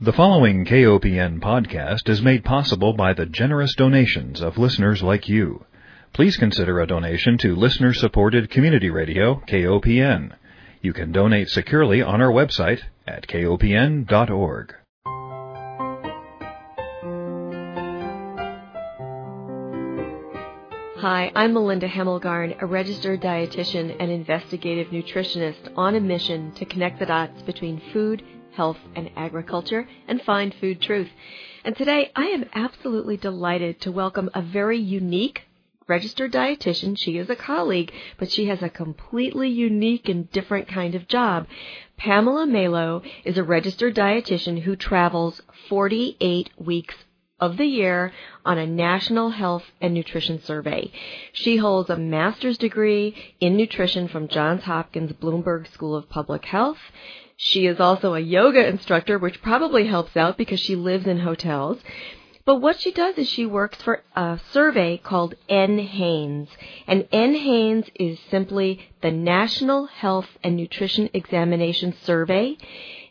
The following KOPN podcast is made possible by the generous donations of listeners like you. Please consider a donation to listener supported community radio, KOPN. You can donate securely on our website at kopn.org. Hi, I'm Melinda Hemmelgarn, a registered dietitian and investigative nutritionist on a mission to connect the dots between food, health, and agriculture and find food truth. And today I am absolutely delighted to welcome a very unique registered dietitian. She is a colleague, but she has a completely unique and different kind of job. Pamela Malo is a registered dietitian who travels 48 weeks of the year on a national health and nutrition survey. She holds a master's degree in nutrition from Johns Hopkins Bloomberg School of Public Health. She is also a yoga instructor, which probably helps out because she lives in hotels. But what she does is she works for a survey called NHANES. And NHANES is simply the National Health and Nutrition Examination Survey.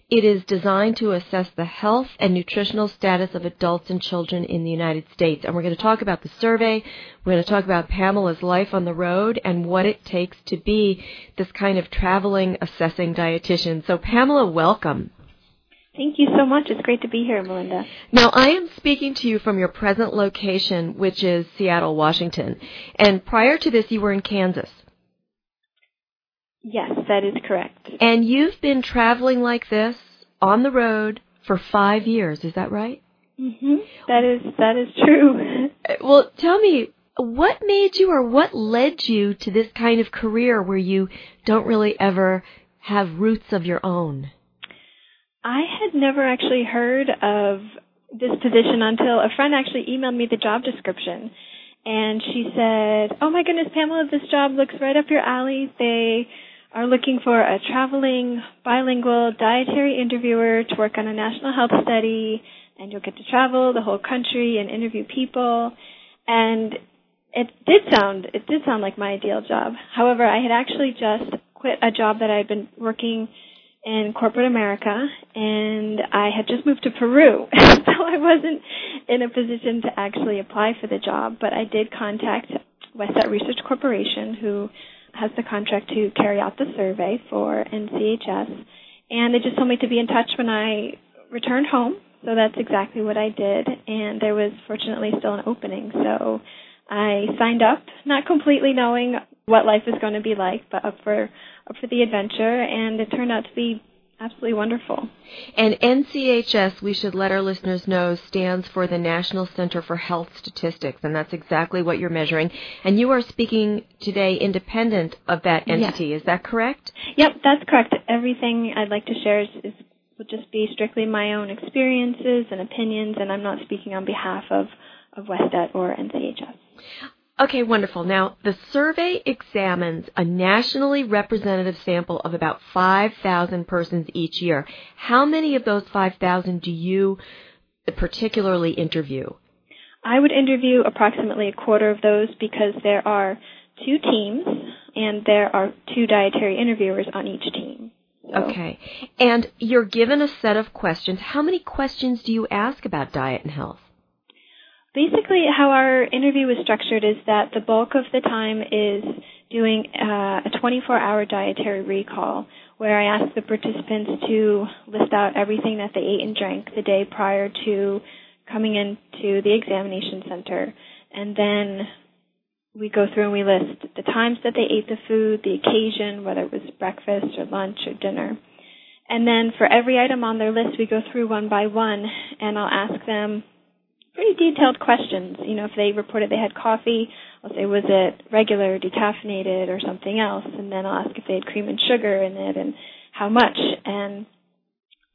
It is designed to assess the health and nutritional status of adults and children in the United States. And we're going to talk about the survey. We're going to talk about Pamela's life on the road and what it takes to be this kind of traveling assessing dietitian. So Pamela, welcome. Thank you so much. It's great to be here, Melinda. Now, I am speaking to you from your present location, which is Seattle, Washington. And prior to this, you were in Kansas. Yes, that is correct. And you've been traveling like this on the road for five years. Is that right? Mhm. That is that is true. Well, tell me, what made you or what led you to this kind of career where you don't really ever have roots of your own? I had never actually heard of this position until a friend actually emailed me the job description. And she said, Oh my goodness, Pamela, this job looks right up your alley. They are looking for a traveling bilingual dietary interviewer to work on a national health study and you'll get to travel the whole country and interview people and it did sound it did sound like my ideal job. However, I had actually just quit a job that I had been working in corporate America and I had just moved to Peru. so I wasn't in a position to actually apply for the job, but I did contact Westat Research Corporation who has the contract to carry out the survey for NCHS. And they just told me to be in touch when I returned home. So that's exactly what I did. And there was fortunately still an opening. So I signed up, not completely knowing what life is going to be like, but up for up for the adventure. And it turned out to be absolutely wonderful. And NCHS, we should let our listeners know, stands for the National Center for Health Statistics, and that's exactly what you're measuring. And you are speaking today independent of that entity, yes. is that correct? Yep, that's correct. Everything I'd like to share is, is would just be strictly my own experiences and opinions, and I'm not speaking on behalf of, of Westat or NCHS. Okay, wonderful. Now, the survey examines a nationally representative sample of about 5,000 persons each year. How many of those 5,000 do you particularly interview? I would interview approximately a quarter of those because there are two teams and there are two dietary interviewers on each team. So. Okay. And you're given a set of questions. How many questions do you ask about diet and health? Basically, how our interview was structured is that the bulk of the time is doing uh, a 24 hour dietary recall where I ask the participants to list out everything that they ate and drank the day prior to coming into the examination center. And then we go through and we list the times that they ate the food, the occasion, whether it was breakfast or lunch or dinner. And then for every item on their list, we go through one by one and I'll ask them pretty detailed questions. You know, if they reported they had coffee, I'll say, was it regular, decaffeinated, or something else? And then I'll ask if they had cream and sugar in it and how much, and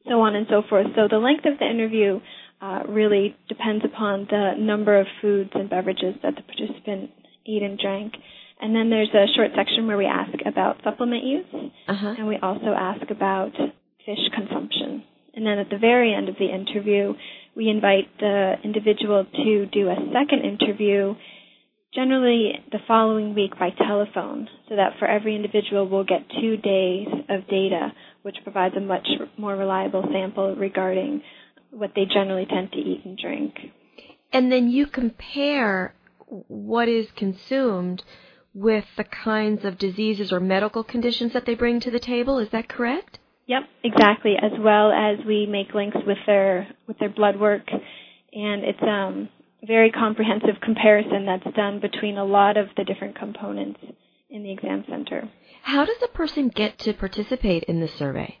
so on and so forth. So the length of the interview uh, really depends upon the number of foods and beverages that the participant ate and drank. And then there's a short section where we ask about supplement use, uh-huh. and we also ask about fish consumption. And then at the very end of the interview, we invite the individual to do a second interview, generally the following week by telephone, so that for every individual we'll get two days of data, which provides a much more reliable sample regarding what they generally tend to eat and drink. And then you compare what is consumed with the kinds of diseases or medical conditions that they bring to the table. Is that correct? Yep, exactly. As well as we make links with their with their blood work, and it's um very comprehensive comparison that's done between a lot of the different components in the exam center. How does a person get to participate in the survey?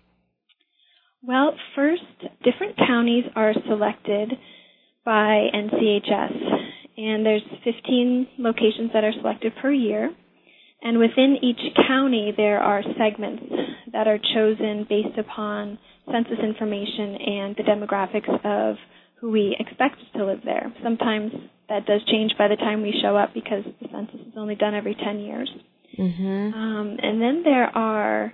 Well, first, different counties are selected by NCHS, and there's 15 locations that are selected per year. And within each county, there are segments that are chosen based upon census information and the demographics of who we expect to live there. Sometimes that does change by the time we show up because the census is only done every 10 years. Mm-hmm. Um, and then there are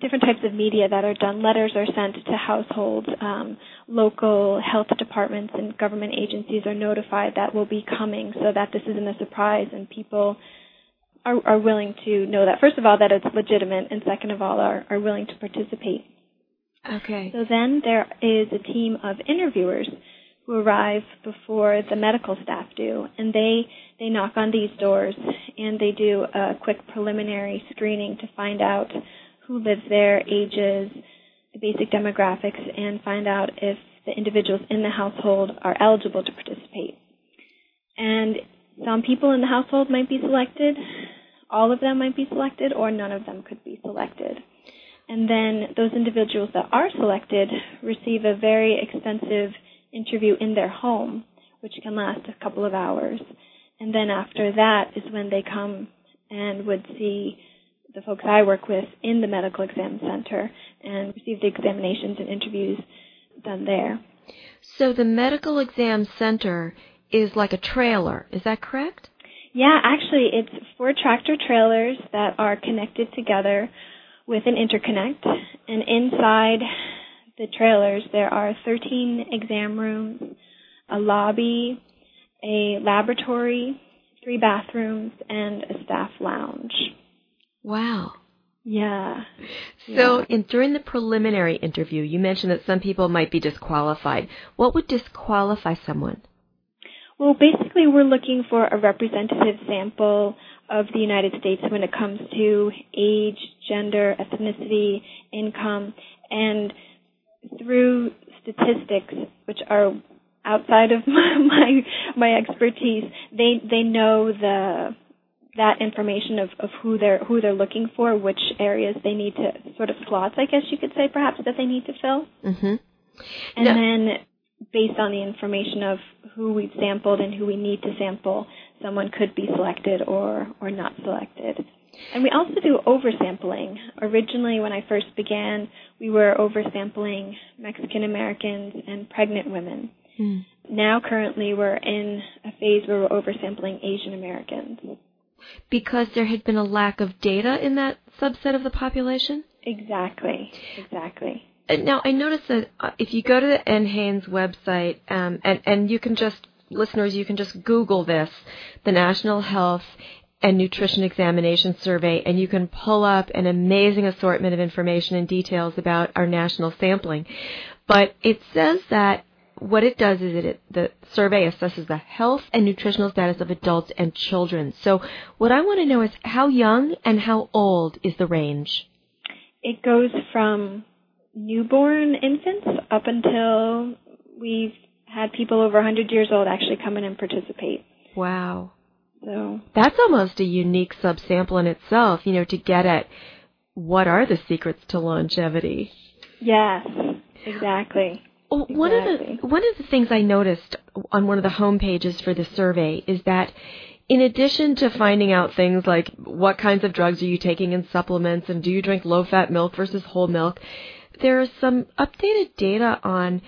different types of media that are done. Letters are sent to households. Um, local health departments and government agencies are notified that we'll be coming so that this isn't a surprise and people are, are willing to know that, first of all, that it's legitimate, and second of all, are, are willing to participate. Okay. So then there is a team of interviewers who arrive before the medical staff do, and they they knock on these doors and they do a quick preliminary screening to find out who lives there, ages, the basic demographics, and find out if the individuals in the household are eligible to participate. And some people in the household might be selected, all of them might be selected, or none of them could be selected. And then those individuals that are selected receive a very extensive interview in their home, which can last a couple of hours. And then after that is when they come and would see the folks I work with in the medical exam center and receive the examinations and interviews done there. So the medical exam center is like a trailer, is that correct? Yeah, actually, it's four tractor trailers that are connected together with an interconnect, and inside the trailers there are 13 exam rooms, a lobby, a laboratory, three bathrooms, and a staff lounge. Wow. Yeah. So, Yeah. in, during the preliminary interview, you mentioned that some people might be disqualified. What would disqualify someone? Well, basically, we're looking for a representative sample of the United States when it comes to age, gender, ethnicity, income, and through statistics, which are outside of my my expertise, they they know the that information of, of who they're who they're looking for, which areas they need to sort of slots, I guess you could say, perhaps that they need to fill, Mm-hmm. and Now- then based on the information of who we've sampled and who we need to sample, someone could be selected or or not selected. And we also do oversampling. Originally, when I first began, we were oversampling Mexican Americans and pregnant women. Mm. Now, currently, we're in a phase where we're oversampling Asian Americans. Because there had been a lack of data in that subset of the population? Exactly, exactly. Uh, Now, I noticed that uh, if you go to the NHANES website, um, and, and you can just, listeners, you can just Google this, the National Health and Nutrition Examination Survey, and you can pull up an amazing assortment of information and details about our national sampling. But it says that what it does is it, the survey assesses the health and nutritional status of adults and children. So what I want to know is how young and how old is the range? It goes from newborn infants up until we've had people over 100 years old actually come in and participate. Wow. So, That's almost a unique subsample in itself, you know, to get at what are the secrets to longevity. yes, exactly. Well, One of the one of the things I noticed on one of the home pages for the survey is that in addition to finding out things like what kinds of drugs are you taking in supplements and do you drink low fat milk versus whole milk, there is some updated data on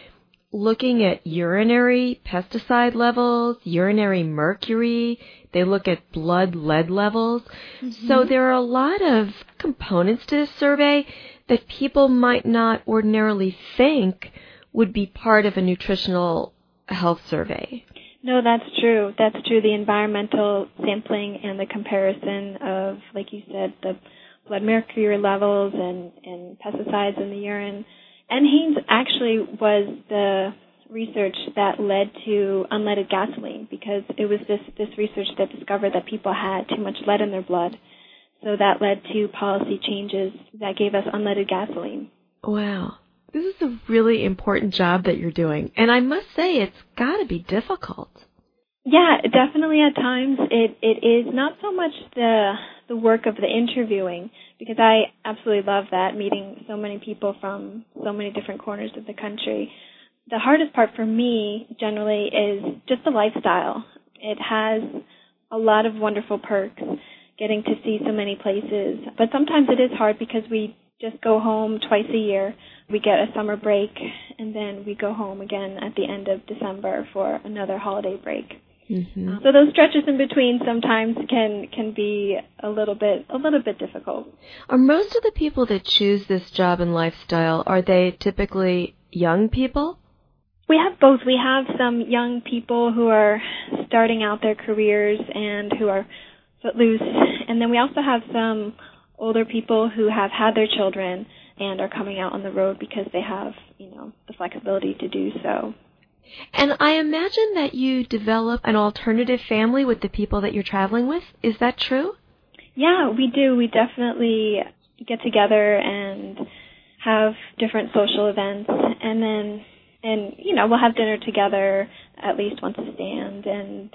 looking at urinary pesticide levels, urinary mercury, they look at blood lead levels. So mm-hmm. there are a lot of components to this survey that people might not ordinarily think would be part of a nutritional health survey. No, that's true. That's true. The environmental sampling and the comparison of, like you said, the blood mercury levels and, and pesticides in the urine. NHANES actually was the research that led to unleaded gasoline because it was this, this research that discovered that people had too much lead in their blood. So that led to policy changes that gave us unleaded gasoline. Wow. This is a really important job that you're doing. And I must say, it's got to be difficult. Yeah, definitely at times it, it is not so much the the work of the interviewing because I absolutely love that meeting so many people from so many different corners of the country. The hardest part for me generally is just the lifestyle. It has a lot of wonderful perks getting to see so many places, but sometimes it is hard because we just go home twice a year. We get a summer break and then we go home again at the end of December for another holiday break. Mm-hmm. So those stretches in between sometimes can can be a little bit a little bit difficult. Are most of the people that choose this job and lifestyle are they typically young people? We have both. We have some young people who are starting out their careers and who are footloose, and then we also have some older people who have had their children and are coming out on the road because they have, you know, the flexibility to do so. And I imagine that you develop an alternative family with the people that you're traveling with. Is that true? Yeah, we do. We definitely get together and have different social events and then and you know, we'll have dinner together at least once a stand and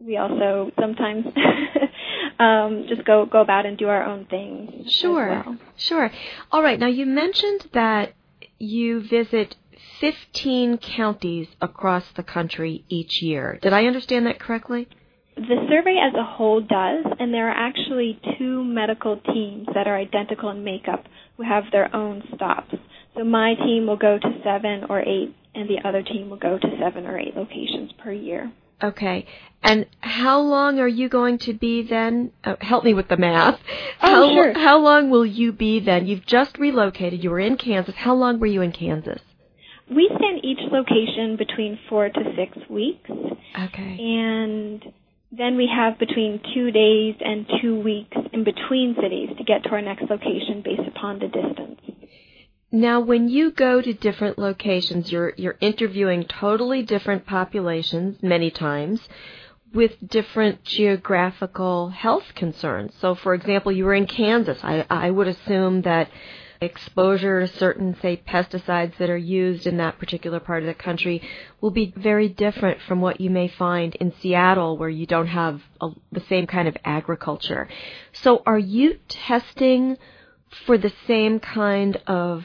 we also sometimes um, just go go about and do our own thing. Sure, well. sure. All right. Now you mentioned that you visit 15 counties across the country each year. Did I understand that correctly? The survey as a whole does, and there are actually two medical teams that are identical in makeup who have their own stops. So my team will go to seven or eight, and the other team will go to seven or eight locations per year. Okay. And how long are you going to be then? Uh, help me with the math. Oh, sure. How long will you be then? You've just relocated. You were in Kansas. How long were you in Kansas? We in each location between four to six weeks. Okay. And then we have between two days and two weeks in between cities to get to our next location based upon the distance. Now, when you go to different locations, you're you're interviewing totally different populations many times with different geographical health concerns. So, for example, you were in Kansas. I I would assume that exposure to certain, say, pesticides that are used in that particular part of the country will be very different from what you may find in Seattle, where you don't have a, the same kind of agriculture. So, are you testing for the same kind of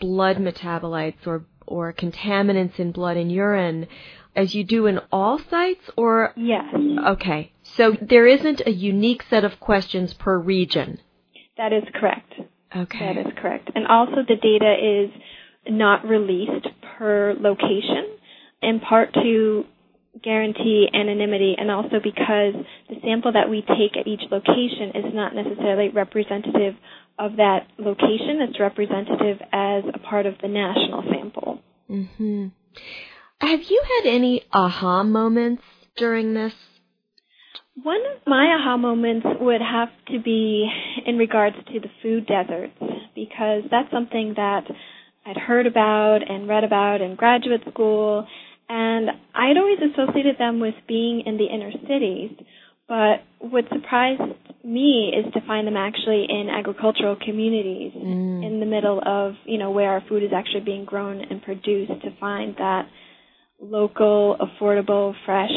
blood metabolites or or contaminants in blood and urine as you do in all sites or Yes. okay so there isn't a unique set of questions per region That is correct. Okay That is correct. And also the data is not released per location, in part to guarantee anonymity and also because the sample that we take at each location is not necessarily representative of that location. It's representative as a part of the national sample. mhm have you had any aha moments during this One of my aha moments would have to be in regards to the food deserts because that's something that I'd heard about and read about in graduate school and I'd always associated them with being in the inner cities. But what surprised me is to find them actually in agricultural communities Mm. in the middle of, you know, where our food is actually being grown and produced to find that local, affordable, fresh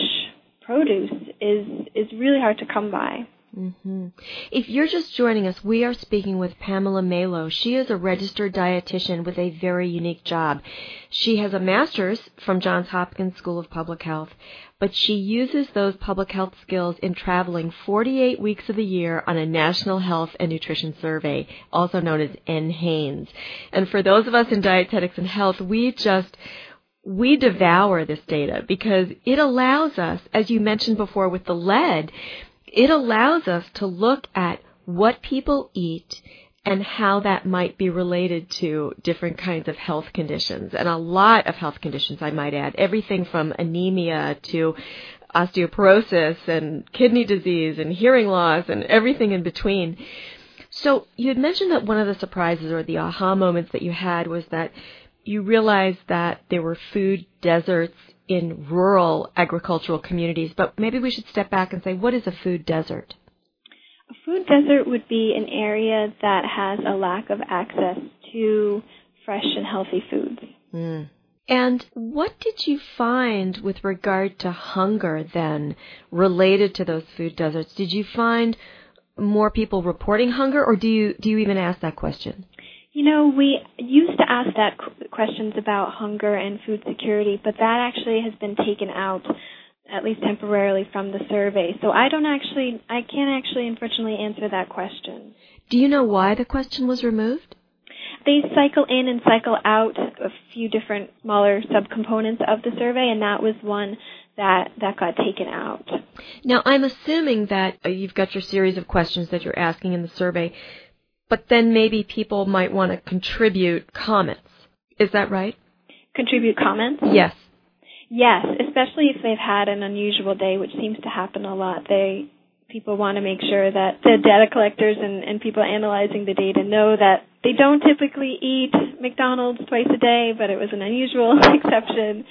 produce is is really hard to come by. hmm If you're just joining us, we are speaking with Pamela Malo. She is a registered dietitian with a very unique job. She has a master's from Johns Hopkins School of Public Health, but she uses those public health skills in traveling 48 weeks of the year on a National Health and Nutrition Survey, also known as NHANES. And for those of us in dietetics and health, we just we devour this data because it allows us, as you mentioned before with the lead, it allows us to look at what people eat and how that might be related to different kinds of health conditions and a lot of health conditions I might add. Everything from anemia to osteoporosis and kidney disease and hearing loss and everything in between. So you had mentioned that one of the surprises or the aha moments that you had was that you realized that there were food deserts in rural agricultural communities, but maybe we should step back and say, what is a food desert? A food desert would be an area that has a lack of access to fresh and healthy foods. Mm. And what did you find with regard to hunger then related to those food deserts? Did you find more people reporting hunger or do you do you even ask that question? You know, we used to ask that questions about hunger and food security, but that actually has been taken out at least temporarily from the survey. So I don't actually I can't actually unfortunately answer that question. Do you know why the question was removed? They cycle in and cycle out a few different smaller subcomponents of the survey, and that was one that that got taken out. Now, I'm assuming that uh, you've got your series of questions that you're asking in the survey, but then maybe people might want to contribute comments. Is that right? Contribute comments? Yes. Yes, especially if they've had an unusual day, which seems to happen a lot. They people want to make sure that the data collectors and, and people analyzing the data know that they don't typically eat McDonald's twice a day, but it was an unusual exception.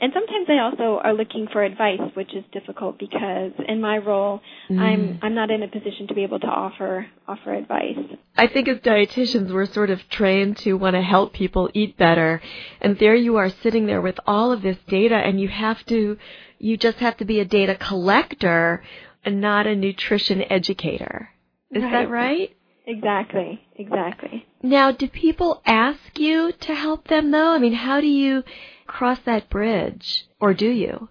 And sometimes they also are looking for advice, which is difficult because in my role, mm. I'm I'm not in a position to be able to offer offer advice. I think as dietitians, we're sort of trained to want to help people eat better, and there you are sitting there with all of this data, and you have to you just have to be a data collector and not a nutrition educator. Is right. that right? Exactly, exactly. Now, do people ask you to help them though? I mean, how do you cross that bridge, or do you?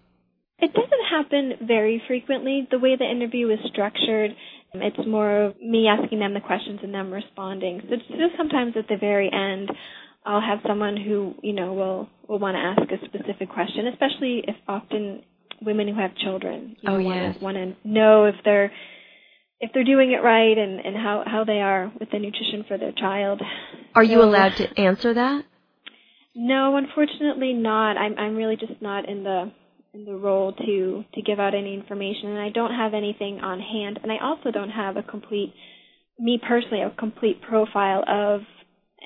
It doesn't happen very frequently. The way the interview is structured, it's more of me asking them the questions and them responding. So just sometimes at the very end, I'll have someone who, you know, will will want to ask a specific question, especially if often women who have children. You oh, know, yes. want to know if they're if they're doing it right and and how how they are with the nutrition for their child. Are so, you allowed to answer that? No, unfortunately not. I'm I'm really just not in the in the role to to give out any information and I don't have anything on hand and I also don't have a complete me personally a complete profile of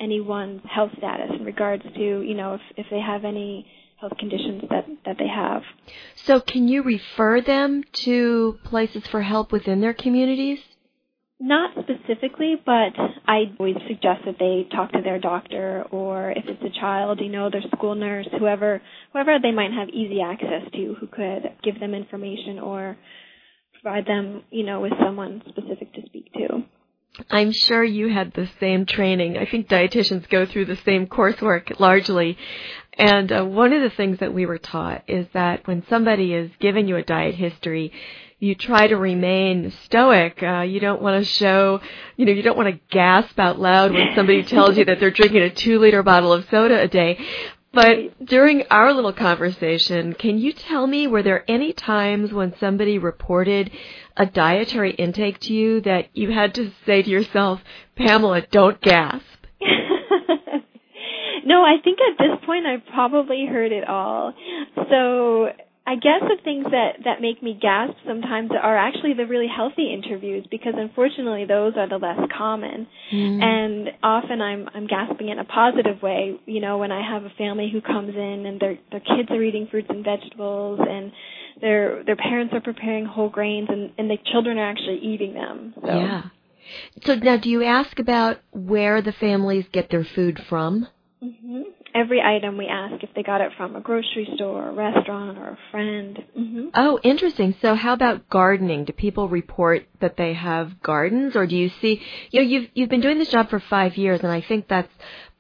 anyone's health status in regards to, you know, if if they have any health conditions that, that they have. So, can you refer them to places for help within their communities? Not specifically, but I always suggest that they talk to their doctor or if it's a child, you know, their school nurse, whoever whoever they might have easy access to who could give them information or provide them, you know, with someone specific to speak to. I'm sure you had the same training. I think dietitians go through the same coursework largely. And uh, one of the things that we were taught is that when somebody is giving you a diet history, you try to remain stoic. Uh, you don't want to show, you know, you don't want to gasp out loud when somebody tells you that they're drinking a two liter bottle of soda a day. But during our little conversation, can you tell me, were there any times when somebody reported a dietary intake to you that you had to say to yourself, Pamela, don't gasp? no, I think at this point I've probably heard it all. So I guess the things that that make me gasp sometimes are actually the really healthy interviews because unfortunately those are the less common. Mm. And often I'm I'm gasping in a positive way, you know, when I have a family who comes in and their their kids are eating fruits and vegetables and their their parents are preparing whole grains and and the children are actually eating them. So. Yeah. So now do you ask about where the families get their food from? Mm-hmm. Every item we ask if they got it from a grocery store, a restaurant, or a friend. Mm-hmm. Oh, interesting. So, how about gardening? Do people report that they have gardens, or do you see? You know, you've you've been doing this job for five years, and I think that's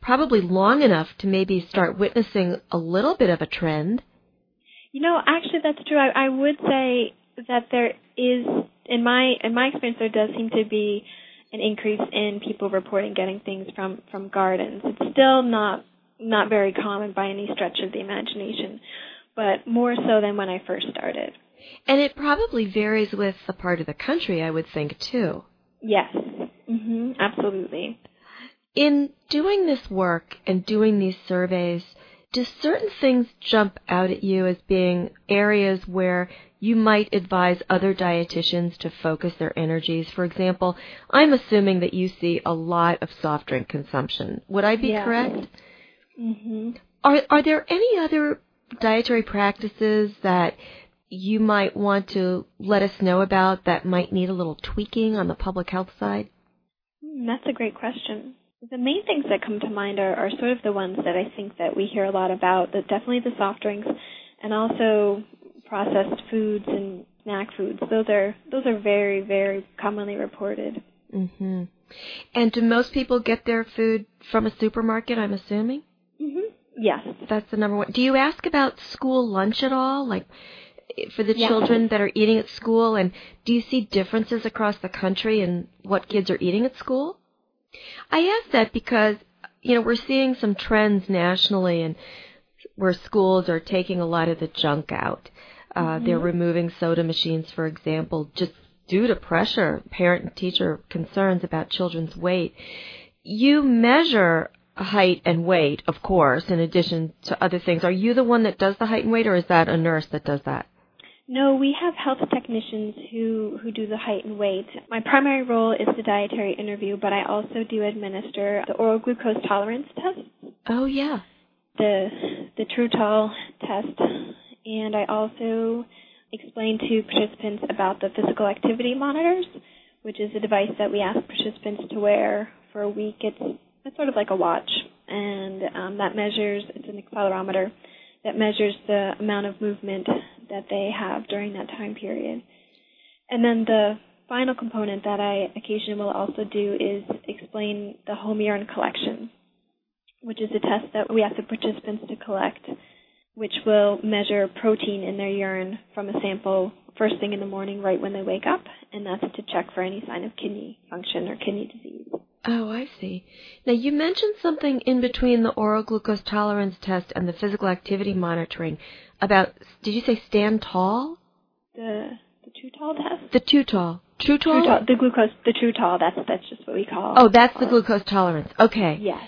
probably long enough to maybe start witnessing a little bit of a trend. You know, actually, that's true. I, I would say that there is, in my in my experience, there does seem to be an increase in people reporting getting things from from gardens. It's still not not very common by any stretch of the imagination, but more so than when I first started. And it probably varies with the part of the country, I would think too. Yes. Mm-hmm. Absolutely. In doing this work and doing these surveys, do certain things jump out at you as being areas where you might advise other dietitians to focus their energies? For example, I'm assuming that you see a lot of soft drink consumption. Would I be yeah. correct? Hmm Are are there any other dietary practices that you might want to let us know about that might need a little tweaking on the public health side? Hmm, That's a great question. The main things that come to mind are, are sort of the ones that I think that we hear a lot about. The, definitely the soft drinks, and also processed foods and snack foods. Those are those are very very commonly reported. Mhm. And do most people get their food from a supermarket, I'm assuming? Yes. That's the number one. Do you ask about school lunch at all? Like for the Yes. children that are eating at school and do you see differences across the country in what kids are eating at school? I ask that because you know, we're seeing some trends nationally and where schools are taking a lot of the junk out. Uh, They're removing soda machines, for example, just due to pressure, parent and teacher concerns about children's weight. You measure height and weight, of course, in addition to other things. Are you the one that does the height and weight, or is that a nurse that does that? No, we have health technicians who, who do the height and weight. My primary role is the dietary interview, but I also do administer the oral glucose tolerance test, Oh, yeah. the the Trutol test, and I also explain to participants about the physical activity monitors, which is a device that we ask participants to wear for a week. It's it's sort of like a watch, and um, that measures. It's an accelerometer that measures the amount of movement that they have during that time period. And then the final component that I occasionally will also do is explain the home urine collection, which is a test that we ask the participants to collect, which will measure protein in their urine from a sample first thing in the morning right when they wake up, and that's to check for any sign of kidney function or kidney disease. Oh, I see. Now, you mentioned something in between the oral glucose tolerance test and the physical activity monitoring about, did you say stand tall? The the tall test? The too tall. True tall? Trutol, the glucose, the Trutol, that's that's just what we call. Oh, that's the glucose tolerance. Okay. Yes.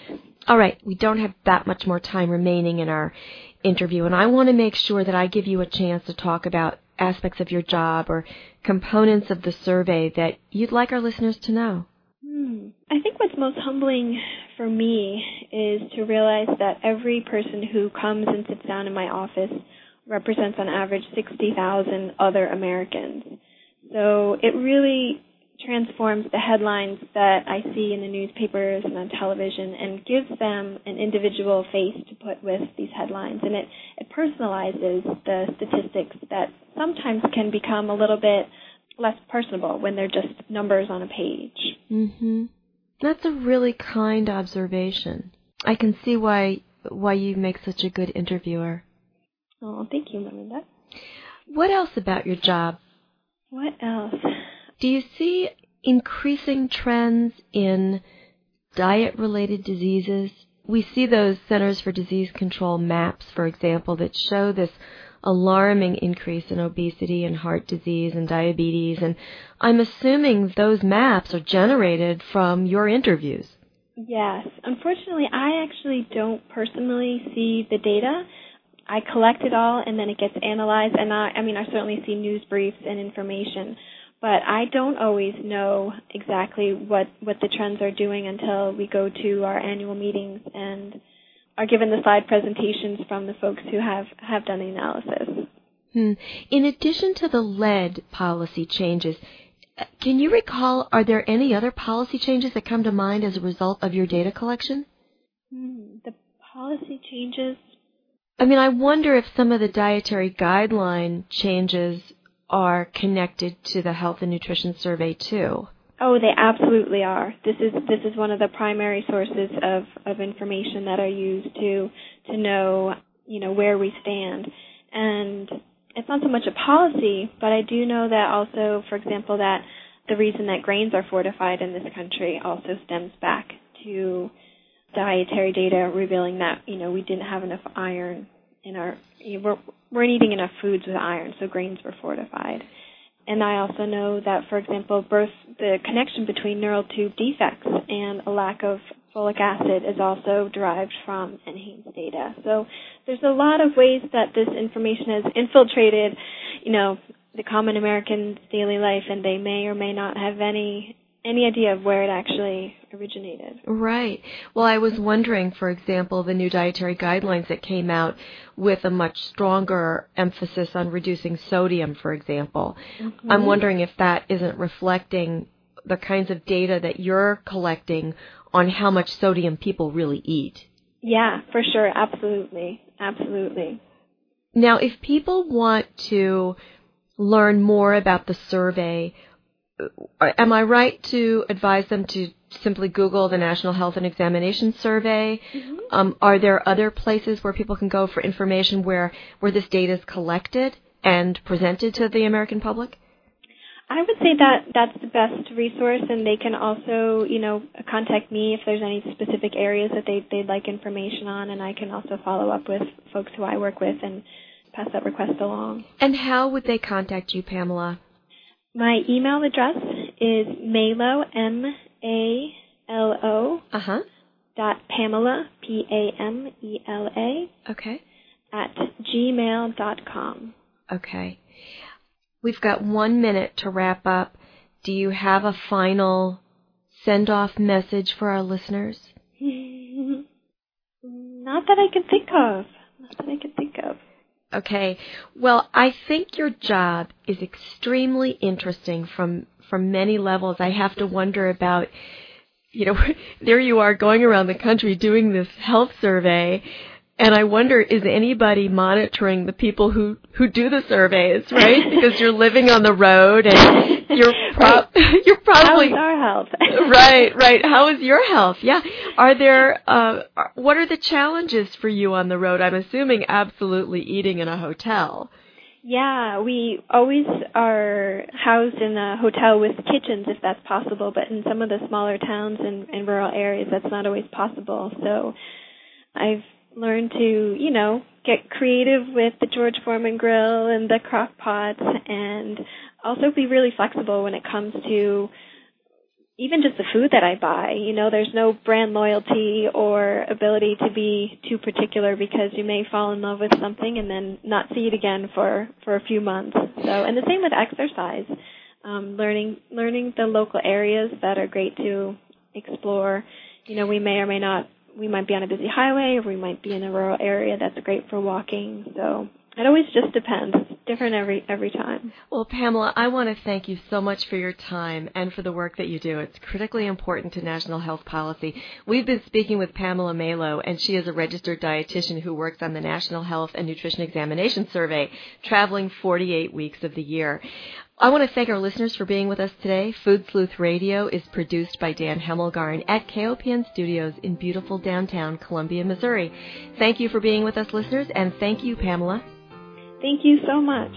All right. We don't have that much more time remaining in our interview, and I want to make sure that I give you a chance to talk about aspects of your job or components of the survey that you'd like our listeners to know. I think what's most humbling for me is to realize that every person who comes and sits down in my office represents on average 60,000 other Americans. So it really transforms the headlines that I see in the newspapers and on television and gives them an individual face to put with these headlines. And it, it personalizes the statistics that sometimes can become a little bit less personable when they're just numbers on a page. Mhm. That's a really kind observation. I can see why why you make such a good interviewer. Oh, thank you, Melinda. What else about your job? What else? Do you see increasing trends in diet related diseases? We see those Centers for Disease Control maps, for example, that show this alarming increase in obesity and heart disease and diabetes, and I'm assuming those maps are generated from your interviews. Yes. Unfortunately, I actually don't personally see the data. I collect it all and then it gets analyzed and I I mean I certainly see news briefs and information, but I don't always know exactly what what the trends are doing until we go to our annual meetings and are given the slide presentations from the folks who have have done the analysis. Hmm. In addition to the lead policy changes, uh, can you recall are there any other policy changes that come to mind as a result of your data collection? Hmm. The policy changes. I mean, I wonder if some of the dietary guideline changes are connected to the health and nutrition survey too. Oh, they absolutely are. This is this is one of the primary sources of, of information that are used to to know you know where we stand. And it's not so much a policy, but I do know that also, for example, that the reason that grains are fortified in this country also stems back to dietary data revealing that you know we didn't have enough iron in our we're, we're eating enough foods with iron, so grains were fortified. And I also know that, for example, birth the connection between neural tube defects and a lack of folic acid is also derived from NHANES data. So there's a lot of ways that this information has infiltrated, you know, the common American's daily life, and they may or may not have any any idea of where it actually originated. Right. Well, I was wondering, for example, the new dietary guidelines that came out with a much stronger emphasis on reducing sodium, for example. Mm-hmm. I'm wondering if that isn't reflecting the kinds of data that you're collecting on how much sodium people really eat. Yeah, for sure. Absolutely. Absolutely. Now, if people want to learn more about the survey, am I right to advise them to simply Google the National Health and Examination Survey? Mm-hmm. Um, are there other places where people can go for information where, where this data is collected and presented to the American public? I would say that that's the best resource, and they can also, you know, contact me if there's any specific areas that they they'd like information on, and I can also follow up with folks who I work with and pass that request along. And how would they contact you, Pamela? My email address is Malo M A L O. Uh huh. Dot Pamela P A M E L A. Okay. At gmail dot com. Okay. We've got one minute to wrap up. Do you have a final send off message for our listeners? Not that I can think of. Not that I can think of. Okay. Well, I think your job is extremely interesting from from many levels. I have to wonder about you know, there you are going around the country doing this health survey and I wonder, is anybody monitoring the people who who do the surveys, right? Because you're living on the road and you're pro- you're probably How's our health? right, right. How is your health? Yeah. Are there uh what are the challenges for you on the road? I'm assuming absolutely eating in a hotel. Yeah, we always are housed in a hotel with kitchens if that's possible, but in some of the smaller towns and, and rural areas that's not always possible. So I've learn to, you know, get creative with the George Foreman grill and the crock pots and also be really flexible when it comes to even just the food that I buy. You know, there's no brand loyalty or ability to be too particular because you may fall in love with something and then not see it again for for a few months. So, and the same with exercise. Um, learning learning the local areas that are great to explore. You know, we may or may not we might be on a busy highway or we might be in a rural area that's great for walking. So it always just depends. It's different every every time. Well, Pamela, I want to thank you so much for your time and for the work that you do. It's critically important to national health policy. We've been speaking with Pamela Malo, and she is a registered dietitian who works on the National Health and Nutrition Examination Survey, traveling 48 weeks of the year. I want to thank our listeners for being with us today. Food Sleuth Radio is produced by Dan Hemmelgarn at KOPN Studios in beautiful downtown Columbia, Missouri. Thank you for being with us, listeners, and thank you, Pamela. Thank you so much.